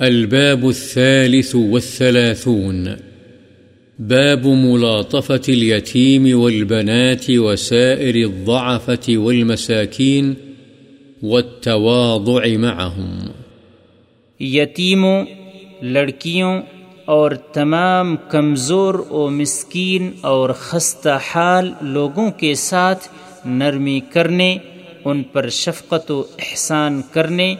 الباب الثالث والثلاثون. باب ملاطفة اليتيم والبنات وسائر الضعفة والمساكين والتواضع معهم. یتیموں لڑکیوں اور تمام کمزور و مسکین اور خستہ حال لوگوں کے ساتھ نرمی کرنے، ان پر شفقت و احسان کرنے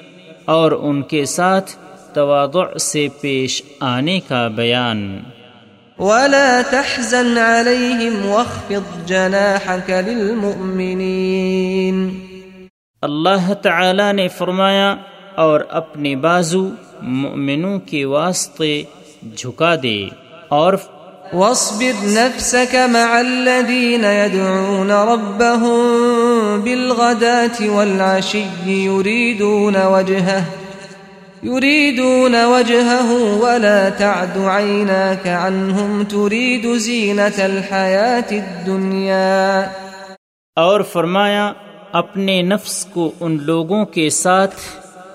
اور ان کے ساتھ تواضع سے پیش آنے کا بیان۔ ولا تحزن عليهم واخفض جناحك للمؤمنين۔ اللہ تعالی نے فرمایا اور اپنے بازو مؤمنوں کے واسطے جھکا دے۔ اور واصبر نفسك مع الذين يدعون ربهم بالغداة والعشي يريدون وجهه۔ يريدون وجهه ولا تعد عيناك عنهم تريد زينة الحياة الدنيا. اور فرمایا، اپنے نفس کو ان لوگوں کے ساتھ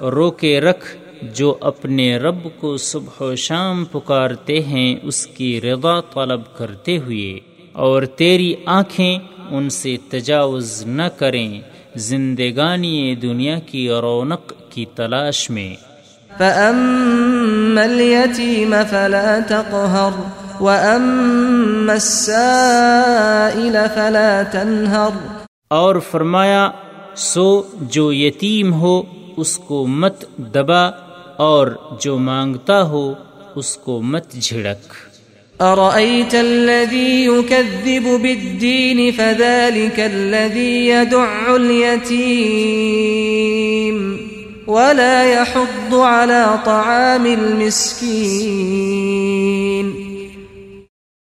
روکے رکھ جو اپنے رب کو صبح و شام پکارتے ہیں، اس کی رضا طلب کرتے ہوئے۔ اور تیری آنکھیں ان سے تجاوز نہ کریں، زندگانی دنیا کی رونق کی تلاش میں۔ فأما اليتيم فلا تقهر وأما السائل فلا تنهر اور فرمایا سو جو یتیم ہو اس کو مت دبا اور جو مانگتا ہو اس کو مت جھڑک۔ أرأيت الذي يكذب بالدين فذلك الذي يدع اليتيم ولا يحض على طعام المسكين۔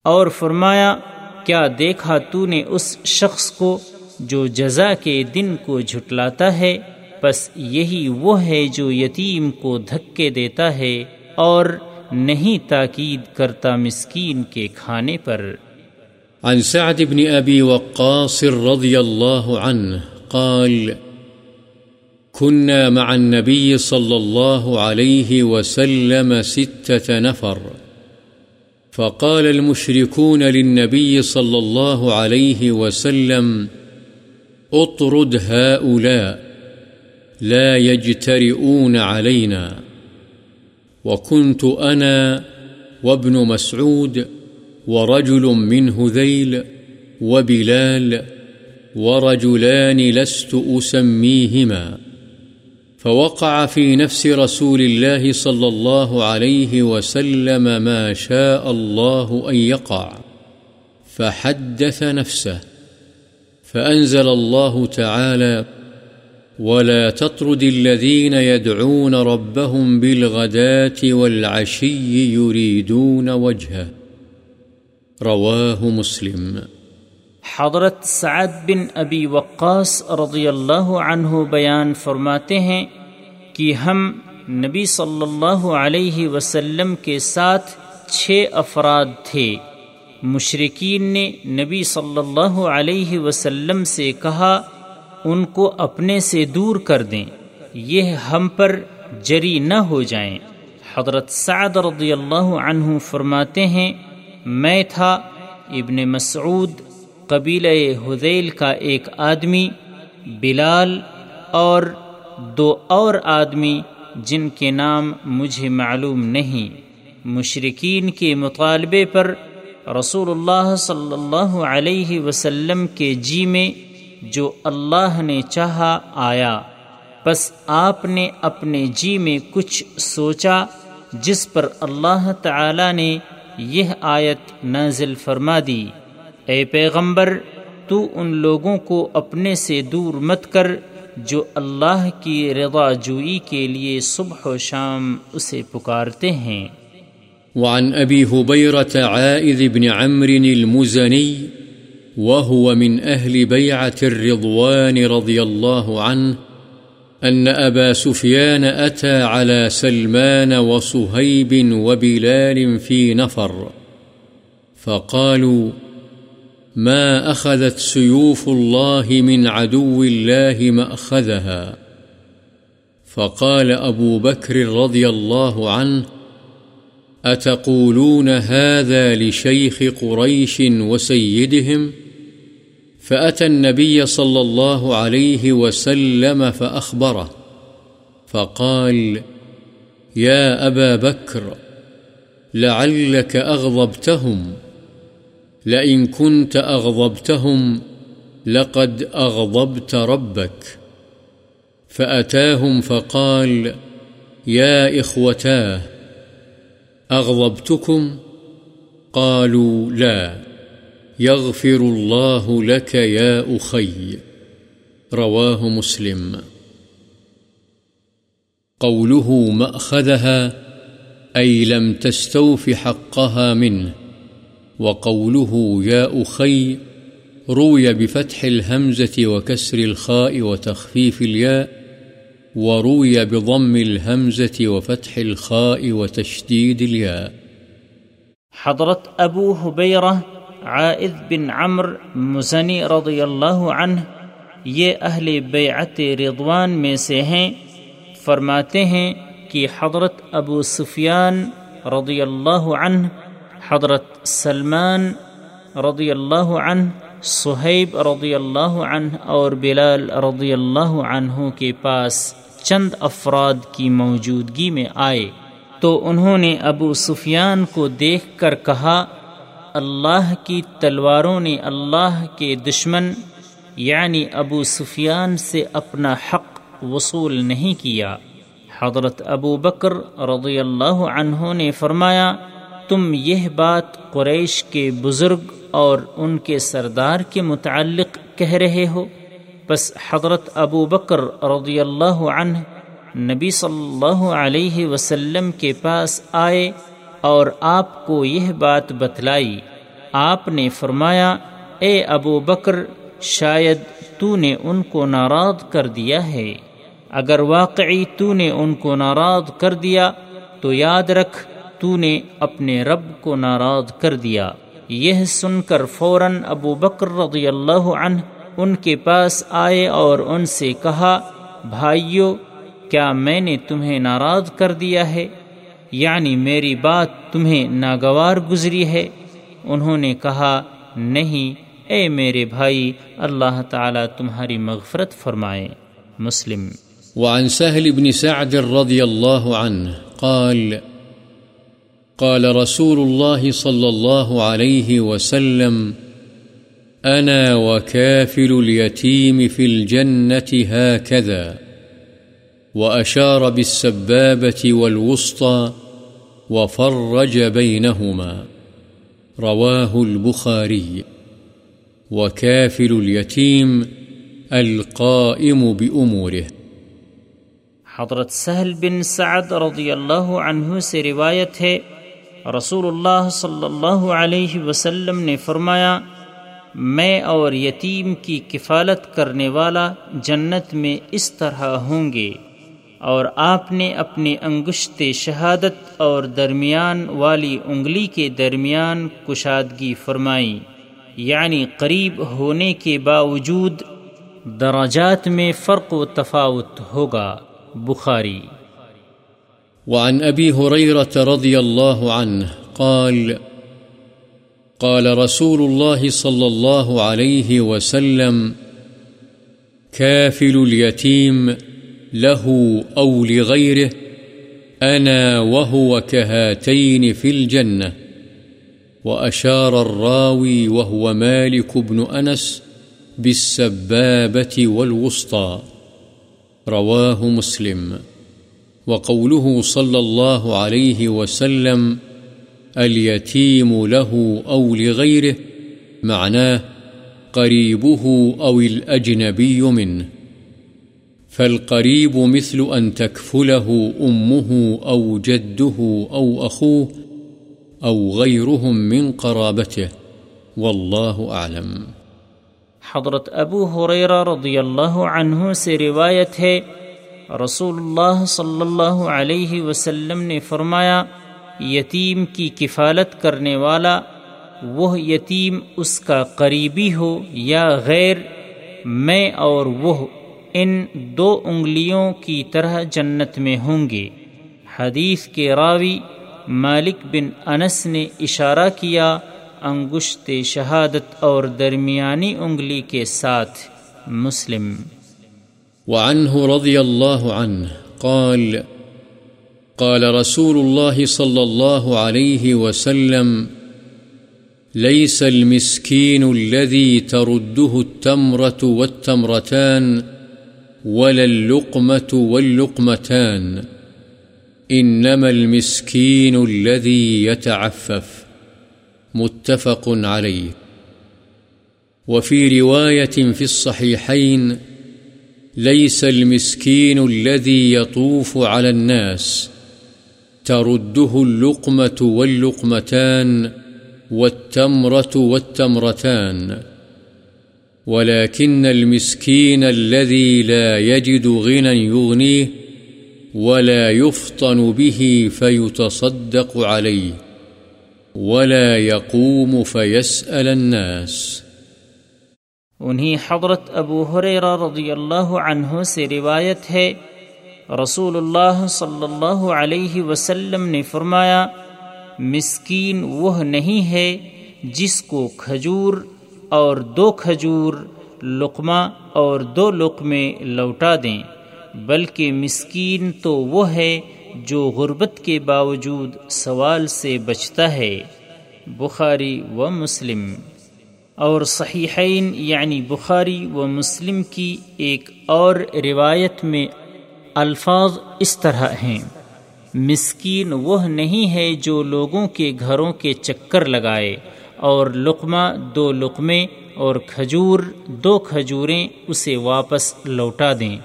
اور فرمایا کیا دیکھا تو نے اس شخص کو جو جزا کے دن کو جھٹلاتا ہے؟ بس یہی وہ ہے جو یتیم کو دھکے دیتا ہے اور نہیں تاکید کرتا مسکین کے کھانے پر۔ عن سعد بن أبي وقاص رضي الله عنه قال كنا مع النبي صلى الله عليه وسلم ستة نفر. فقال المشركون للنبي صلى الله عليه وسلم، اطرد هؤلاء، لا يجترئون علينا. وكنت أنا وابن مسعود ورجل من هذيل وبلال ورجلان لست أسميهما. فوقع في نفس رسول الله صلى الله عليه وسلم ما شاء الله أن يقع. فحدث نفسه. فأنزل الله تعالى ولا تطرد الذين يدعون ربهم بالغداة والعشي يريدون وجهه. رواه مسلم. حضرت سعد بن ابی وقاص رضی اللہ عنہ بیان فرماتے ہیں کہ ہم نبی صلی اللہ علیہ وسلم کے ساتھ چھ افراد تھے۔ مشرقین نے نبی صلی اللہ علیہ وسلم سے کہا، ان کو اپنے سے دور کر دیں، یہ ہم پر جری نہ ہو جائیں۔ حضرت سعد رضی اللہ عنہ فرماتے ہیں، میں تھا، ابن مسعود قبیلہ حذیل کا ایک آدمی، بلال، اور دو اور آدمی جن کے نام مجھے معلوم نہیں۔ مشرقین کے مطالبے پر رسول اللہ صلی اللہ علیہ وسلم کے جی میں جو اللہ نے چاہا آیا۔ بس آپ نے اپنے جی میں کچھ سوچا جس پر اللہ تعالی نے یہ آیت نازل فرما دی۔ اے پیغمبر، تو ان لوگوں کو اپنے سے دور مت کر جو اللہ کی رضا جوئی کے لیے صبح و شام اسے پکارتے ہیں۔ وعن أبي هبيرة عائذ بن عمرو المزني وهو من أهل بيعة الرضوان رضي الله عنه أن أبا سفيان أتى على سلمان وصهيب وبلال في نفر، فقالوا ما أخذت سيوف الله من عدو الله مأخذها فقال أبو بكر رضي الله عنه أتقولون هذا لشيخ قريش وسيدهم فأتى النبي صلى الله عليه وسلم فأخبره فقال يا أبا بكر لعلك أغضبتهم لئن كنت أغضبتهم لقد أغضبت ربك. فأتاهم فقال، يا إخوتاه أغضبتكم؟ قالوا، لا، يغفر الله لك يا أخي. رواه مسلم. قوله مأخذها، أي لم تستوف حقها منه. وقوله يا أخي روي بفتح الهمزة وكسر الخاء وتخفيف الياء، وروي بضم الهمزة وفتح الخاء وتشديد الياء. حضرت ابو حبیرہ عائد بن عمر مزنی رضی اللہ عنہ، یہ اہل بیعت رضوان میں سے ہیں، فرماتے ہیں کہ حضرت ابو سفیان رضی اللہ عنہ حضرت سلمان رضی اللہ عنہ صہیب رضی اللہ عنہ اور بلال رضی اللہ عنہ کے پاس چند افراد کی موجودگی میں آئے۔ تو انہوں نے ابو سفیان کو دیکھ کر کہا، اللہ کی تلواروں نے اللہ کے دشمن یعنی ابو سفیان سے اپنا حق وصول نہیں کیا۔ حضرت ابو بکر رضی اللہ عنہ نے فرمایا تم یہ بات قریش کے بزرگ اور ان کے سردار کے متعلق کہہ رہے ہو؟ بس حضرت ابو بکر رضی اللہ عنہ نبی صلی اللہ علیہ وسلم کے پاس آئے اور آپ کو یہ بات بتلائی۔ آپ نے فرمایا، اے ابو بکر، شاید تو نے ان کو ناراض کر دیا ہے۔ اگر واقعی تو نے ان کو ناراض کر دیا، تو یاد رکھ تو نے اپنے رب کو ناراض کر دیا۔ یہ سن کر فوراً ابو بکر رضی اللہ عنہ ان کے پاس آئے اور ان سے کہا، بھائیو، کیا میں نے تمہیں ناراض کر دیا ہے؟ یعنی میری بات تمہیں ناگوار گزری ہے؟ انہوں نے کہا، نہیں، اے میرے بھائی، اللہ تعالی تمہاری مغفرت فرمائے۔ مسلم۔ وعن سهل بن سعد رضي الله عنه قال قال رسول الله صلى الله عليه وسلم، أنا وكافل اليتيم في الجنة هكذا، وأشار بالسبابة والوسطى وفرج بينهما. رواه البخاري. وكافل اليتيم القائم بأموره. حضرت سہل بن سعد رضی اللہ عنہ سے روایت ہے رسول اللہ صلی اللہ علیہ وسلم نے فرمایا میں اور یتیم کی کفالت کرنے والا جنت میں اس طرح ہوں گے اور آپ نے اپنی انگشت شہادت اور درمیان والی انگلی کے درمیان کشادگی فرمائی یعنی قریب ہونے کے باوجود درجات میں فرق و تفاوت ہوگا۔ بخاری وعن أبي هريرة رضي الله عنه قال قال رسول الله صلى الله عليه وسلم، كافل اليتيم له أو لغيره، أنا وهو كهاتين في الجنة. وأشار الراوي وهو مالك بن أنس بالسبابة والوسطى، رواه مسلم. وقوله صلى الله عليه وسلم اليتيم له أو لغيره معناه قريبه أو الأجنبي منه، فالقريب مثل أن تكفله أمه أو جده أو أخوه أو غيرهم من قرابته، والله أعلم. حضرت ابو حریرہ رضی اللہ عنہ سے روایت ہے رسول اللہ صلی اللہ علیہ وسلم نے فرمایا، یتیم کی کفالت کرنے والا، وہ یتیم اس کا قریبی ہو یا غیر، میں اور وہ ان دو انگلیوں کی طرح جنت میں ہوں گے۔ حدیث کے راوی مالک بن انس نے اشارہ کیا، انگشت شہادت اور درمیانی انگلی کے ساتھ مسلم۔ وعنه رضي الله عنه قال قال رسول الله صلى الله عليه وسلم، ليس المسكين الذي ترده التمرة والتمرتان ولا اللقمة واللقمتان، إنما المسكين الذي يتعفف. متفق عليه. وفي رواية في الصحيحين ليس المسكين الذي يطوف على الناس، ترده اللقمة واللقمتان والتمرة والتمرتان، ولكن المسكين الذي لا يجد غنى يغنيه ولا يفطن به فيتصدق عليه، ولا يقوم فيسأل الناس. انہیں حضرت ابو حریرہ رضی اللہ عنہ سے روایت ہے۔ رسول اللہ صلی اللہ علیہ وسلم نے فرمایا، مسکین وہ نہیں ہے جس کو کھجور اور دو کھجور، لقمہ اور دو لقمے لوٹا دیں، بلکہ مسکین تو وہ ہے جو غربت کے باوجود سوال سے بچتا ہے۔ بخاری و مسلم۔ اور صحیحین یعنی بخاری و مسلم کی ایک اور روایت میں الفاظ اس طرح ہیں۔ مسکین وہ نہیں ہے جو لوگوں کے گھروں کے چکر لگائے اور لقمہ دو لقمے اور کھجور دو کھجوریں اسے واپس لوٹا دیں۔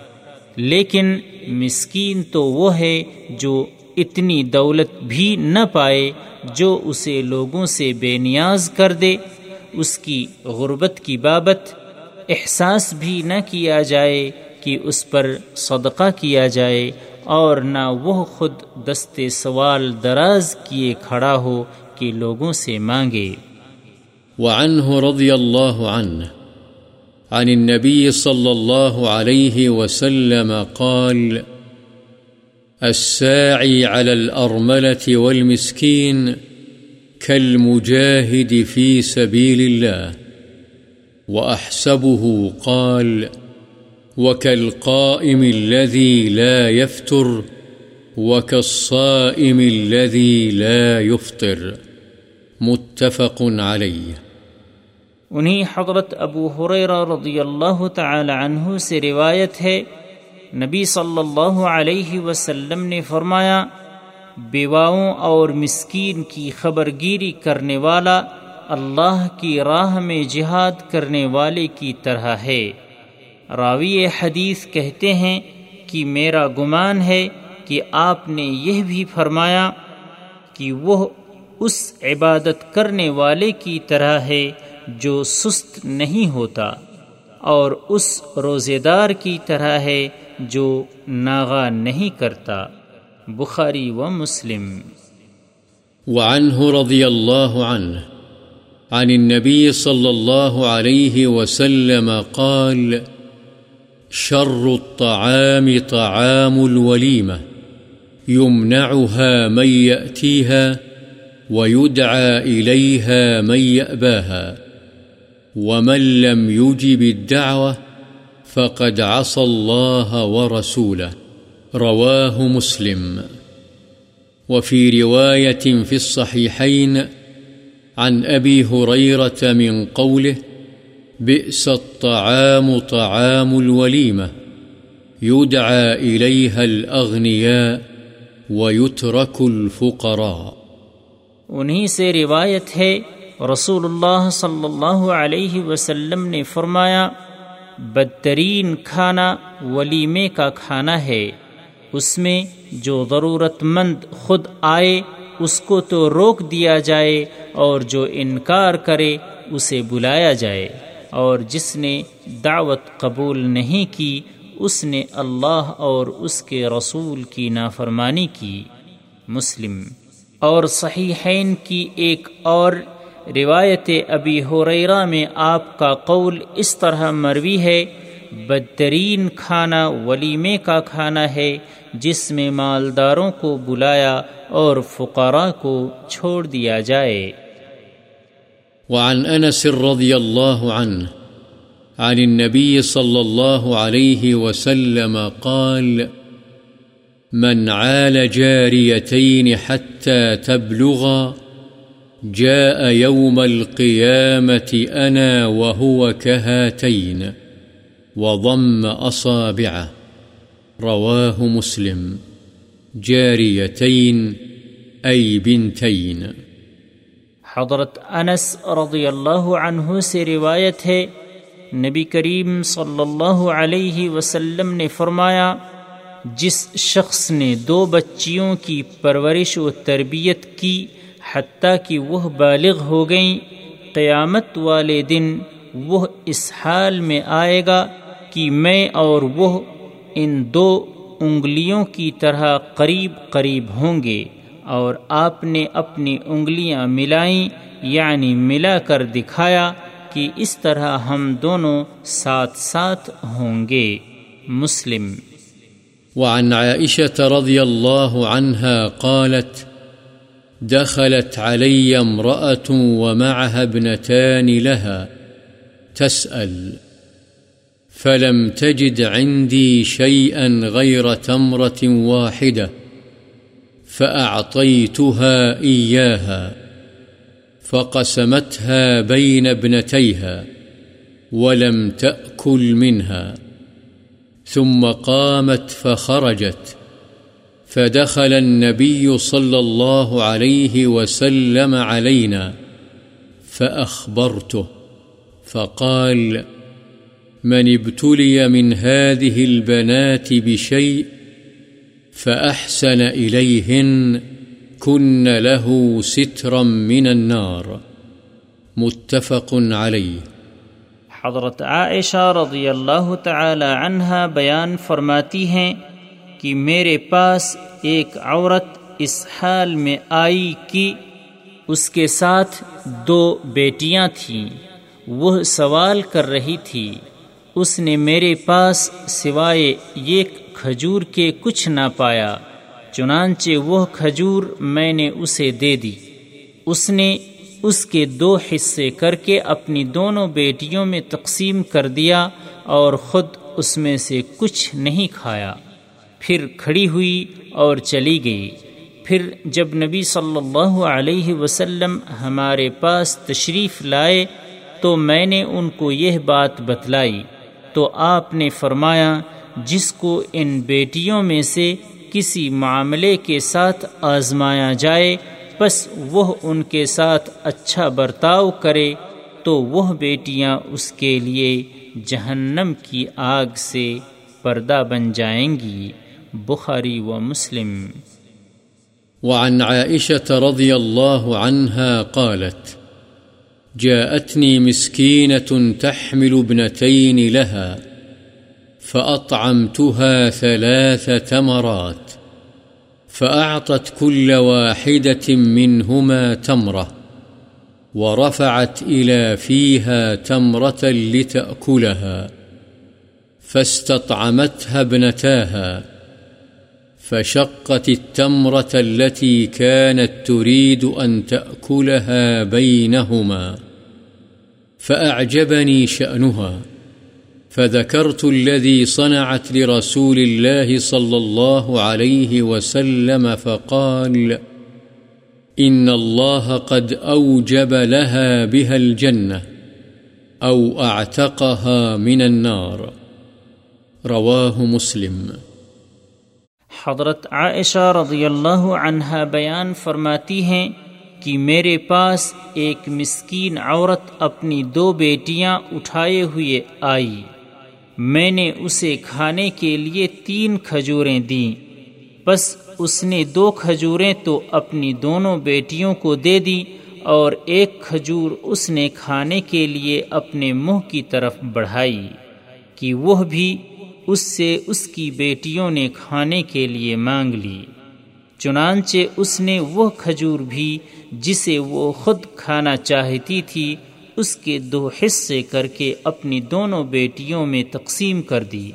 لیکن مسکین تو وہ ہے جو اتنی دولت بھی نہ پائے جو اسے لوگوں سے بے نیاز کر دے اس کی غربت کی بابت احساس بھی نہ کیا جائے کہ اس پر صدقہ کیا جائے اور نہ وہ خود دست سوال دراز کیے کھڑا ہو کہ لوگوں سے مانگے۔ وعنه رضي الله عنه عن النبي صلى الله عليه وسلم قال الساعي على الأرملة والمسكين كالمجاهد في سبيل الله، وأحسبه قال وكالقائم الذي لا يفتر، وكالصائم الذي لا يفطر. متفق عليه. انہیں حضرت ابو حریرہ رضی اللہ تعالی عنہ سے روایت ہے، نبی صلی اللہ علیہ وسلم نے فرمایا بیواؤں اور مسکین کی خبر گیری کرنے والا اللہ کی راہ میں جہاد کرنے والے کی طرح ہے۔ راوی حدیث کہتے ہیں کہ میرا گمان ہے کہ آپ نے یہ بھی فرمایا کہ وہ اس عبادت کرنے والے کی طرح ہے جو سست نہیں ہوتا اور اس روزے دار کی طرح ہے جو ناغا نہیں کرتا۔ بخاری و مسلم وعنه رضي الله عنه عن النبي صلى الله عليه وسلم قال، شر الطعام طعام الوليمة يمنعها من يأتيها ويدعى إليها من يأباها ومن لم يجب الدعوة فقد عصى الله ورسوله رواه مسلم. وفي رواية في الصحيحين عن أبي هريرة من قوله بئس الطعام طعام الوليمة، يدعى إليها الأغنياء ويترك الفقراء. انہی سے روایت ہے، رسول اللہ صلی اللہ علیہ وسلم نے فرمایا، بدترین کھانا ولیمے کا کھانا ہے۔ اس میں جو ضرورت مند خود آئے، اس کو تو روک دیا جائے اور جو انکار کرے، اسے بلایا جائے۔ اور جس نے دعوت قبول نہیں کی، اس نے اللہ اور اس کے رسول کی نافرمانی کی۔ مسلم۔ اور صحیحین کی ایک اور روایت ابی حریرہ میں آپ کا قول اس طرح مروی ہے بدترین کھانا ولیمے کا کھانا ہے، جس میں مالداروں کو بلایا اور فقراء کو چھوڑ دیا جائے۔ وعن انس رضی اللہ عنہ، عن النبي صلى الله عليه وسلم قال، من عال جاريتين حتى تبلغا، جاء يوم القيامة أنا وهو كهاتين وضم أصابعه. رواه مسلم. جاريتين، أي بنتين. حضرت انس رضی اللہ عنہ سے روایت ہے، نبی کریم صلی اللہ علیہ وسلم نے فرمایا، جس شخص نے دو بچیوں کی پرورش و تربیت کی حتیٰ کہ وہ بالغ ہو گئیں، قیامت والے دن وہ اس حال میں آئے گا کہ میں اور وہ ان دو انگلیوں کی طرح قریب قریب ہوں گے اور آپ نے اپنی انگلیاں ملائیں یعنی ملا کر دکھایا کہ اس طرح ہم دونوں ساتھ ساتھ ہوں گے۔ مسلم۔ وعن عائشة رضي الله عنها قالت، دخلت علي امرأة ومعها ابنتان لها، تسأل۔ فلم تجد عندي شيئا غير تمرة واحدة فأعطيتها إياها فقسمتها بين ابنتيها ولم تأكل منها ثم قامت فخرجت فدخل النبي صلى الله عليه وسلم علينا فأخبرته فقال فقال من ابتلي من هذه البنات بشيء فأحسن إليهن كن له سترا من النار. متفق عليه. حضرت عائشہ رضی اللہ تعالی عنہ بیان فرماتی ہیں کہ میرے پاس ایک عورت اس حال میں آئی کہ اس کے ساتھ دو بیٹیاں تھیں۔ وہ سوال کر رہی تھی۔ اس نے میرے پاس سوائے ایک کھجور کے کچھ نہ پایا، چنانچہ وہ کھجور میں نے اسے دے دی۔ اس نے اس کے دو حصے کر کے اپنی دونوں بیٹیوں میں تقسیم کر دیا اور خود اس میں سے کچھ نہیں کھایا۔ پھر کھڑی ہوئی اور چلی گئی۔ پھر جب نبی صلی اللہ علیہ وسلم ہمارے پاس تشریف لائے تو میں نے ان کو یہ بات بتلائی۔ تو آپ نے فرمایا، جس کو ان بیٹیوں میں سے کسی معاملے کے ساتھ آزمایا جائے بس وہ ان کے ساتھ اچھا برتاؤ کرے، تو وہ بیٹیاں اس کے لیے جہنم کی آگ سے پردہ بن جائیں گی۔ بخاری و مسلم۔ وعن عائشة رضي الله عنها قالت جاءتني مسكينة تحمل ابنتين لها، فأطعمتها ثلاث تمرات فأعطت كل واحدة منهما تمرة، ورفعت إلى فيها تمرة لتأكلها، فاستطعمتها ابنتاها. فشقت التمرة التي كانت تريد أن تأكلها بينهما، فأعجبني شأنها، فذكرت الذي صنعت لرسول الله صلى الله عليه وسلم فقال إن الله قد أوجب لها بها الجنة أو أعتقها من النار. رواه مسلم. حضرت عائشہ رضی اللہ عنہ بیان فرماتی ہیں کہ میرے پاس ایک مسکین عورت اپنی دو بیٹیاں اٹھائے ہوئے آئی۔ میں نے اسے کھانے کے لیے تین کھجوریں دیں۔ بس اس نے دو کھجوریں تو اپنی دونوں بیٹیوں کو دے دی اور ایک کھجور اس نے کھانے کے لیے اپنے منہ کی طرف بڑھائی کہ وہ بھی اس سے اس کی بیٹیوں نے کھانے کے لیے مانگ لی۔ چنانچہ اس نے وہ کھجور بھی جسے وہ خود کھانا چاہتی تھی، اس کے دو حصے کر کے اپنی دونوں بیٹیوں میں تقسیم کر دی۔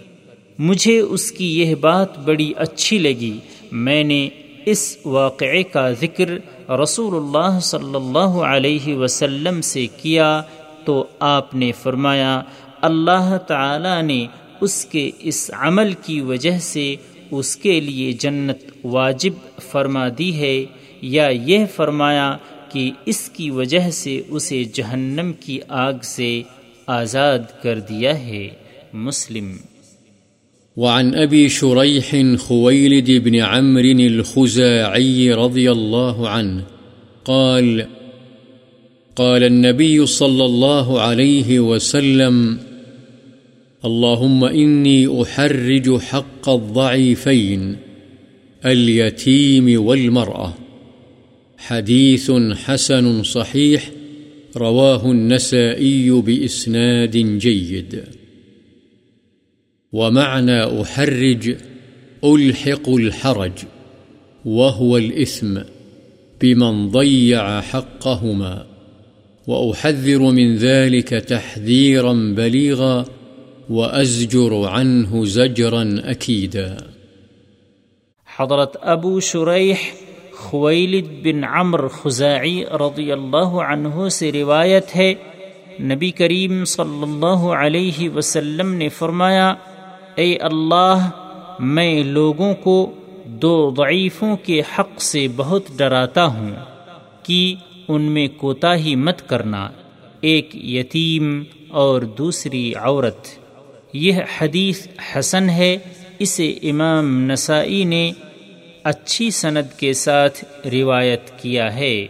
مجھے اس کی یہ بات بڑی اچھی لگی۔ میں نے اس واقعے کا ذکر رسول اللہ صلی اللہ علیہ وسلم سے کیا تو آپ نے فرمایا، اللہ تعالی نے اس کے اس عمل کی وجہ سے اس کے لیے جنت واجب فرما دی ہے، یا یہ فرمایا کہ اس کی وجہ سے اسے جہنم کی آگ سے آزاد کر دیا ہے۔ مسلم۔ وعن أبي شريح خويلد بن عمرو الخزاعي رضي الله عنه قال قال النبي صلى الله عليه وسلم اللهم إني أحرج حق الضعيفين، اليتيم والمرأة. حديث حسن صحيح، رواه النسائي بإسناد جيد. ومعنى أحرج، ألحق الحرج، وهو الإثم بمن ضيع حقهما. وأحذر من ذلك تحذيرا بليغا. وأزجر عنه زجرا أكيدا. حضرت ابو شریح خویلد بن عمر خزاعی رضی اللہ عنہ سے روایت ہے، نبی کریم صلی اللہ علیہ وسلم نے فرمایا، اے اللہ، میں لوگوں کو دو ضعیفوں کے حق سے بہت ڈراتا ہوں کہ ان میں کوتا ہی مت کرنا، ایک یتیم اور دوسری عورت۔ یہ حدیث حسن ہے۔ اسے امام نسائی نے اچھی سند کے ساتھ روایت کیا ہے۔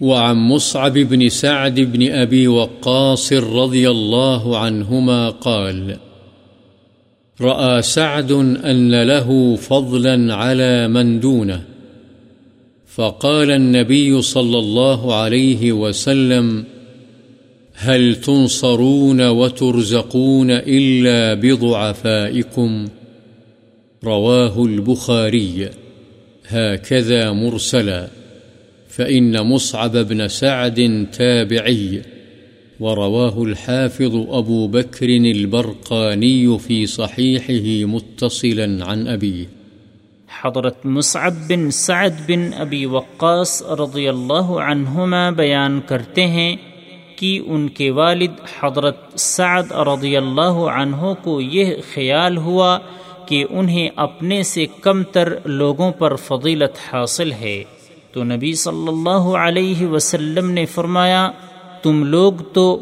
وعن مصعب بن سعد بن أبي وقاص رضي الله عنهما قال، رأى سعد أن له فضلا على من دونه فقال النبي صلى الله عليه وسلم هل تنصرون وترزقون إلا بضعفائكم؟ رواه البخاري. هكذا مرسلا. فإن مصعب بن سعد تابعي. ورواه الحافظ أبو بكر البرقاني في صحيحه متصلا عن أبيه. حضرت مصعب بن سعد بن ابی وقاص رضی اللہ عنہما بیان کرتے ہیں کہ ان کے والد حضرت سعد رضی اللہ عنہ کو یہ خیال ہوا کہ انہیں اپنے سے کم تر لوگوں پر فضیلت حاصل ہے۔ تو نبی صلی اللہ علیہ وسلم نے فرمایا، تم لوگ تو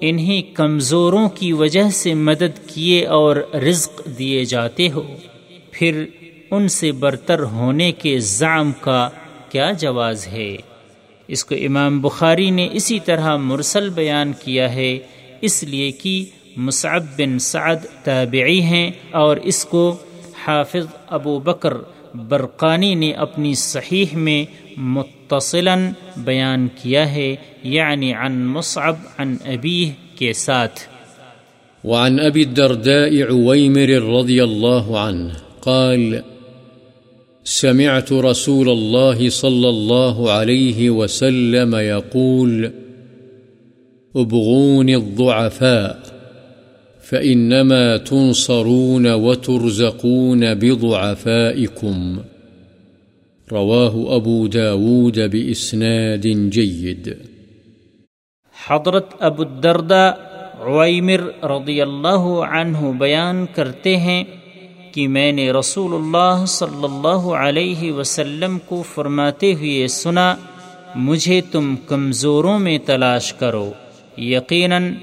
انہیں کمزوروں کی وجہ سے مدد کیے اور رزق دیے جاتے ہو۔ پھر ان سے برتر ہونے کے زعم کا کیا جواز ہے؟ اس کو امام بخاری نے اسی طرح مرسل بیان کیا ہے، اس لیے کہ مصعب بن سعد تابعی ہیں اور اس کو حافظ ابو بکر برقانی نے اپنی صحیح میں متصلا بیان کیا ہے یعنی عن مصعب، عن ابیہ کے ساتھ۔ وعن أبي الدرداء عويمر رضي الله عنه قال سمعت رسول الله صلى الله عليه وسلم يقول ابغون الضعفاء، فإنما تنصرون وترزقون بضعفائكم. رواه أبو داود بإسناد جيد. حضرت ابو الدردہ عویمر رضی اللہ عنہ بیان کرتے ہیں کہ میں نے رسول اللہ صلی اللہ علیہ وسلم کو فرماتے ہوئے سنا، مجھے تم کمزوروں میں تلاش کرو، یقیناً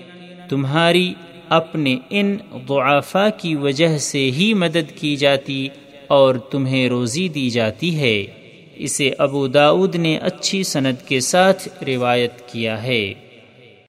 تمہاری اپنے ان ضعفا کی وجہ سے ہی مدد کی جاتی اور تمہیں روزی دی جاتی ہے۔ اسے ابو داود نے اچھی سند کے ساتھ روایت کیا ہے۔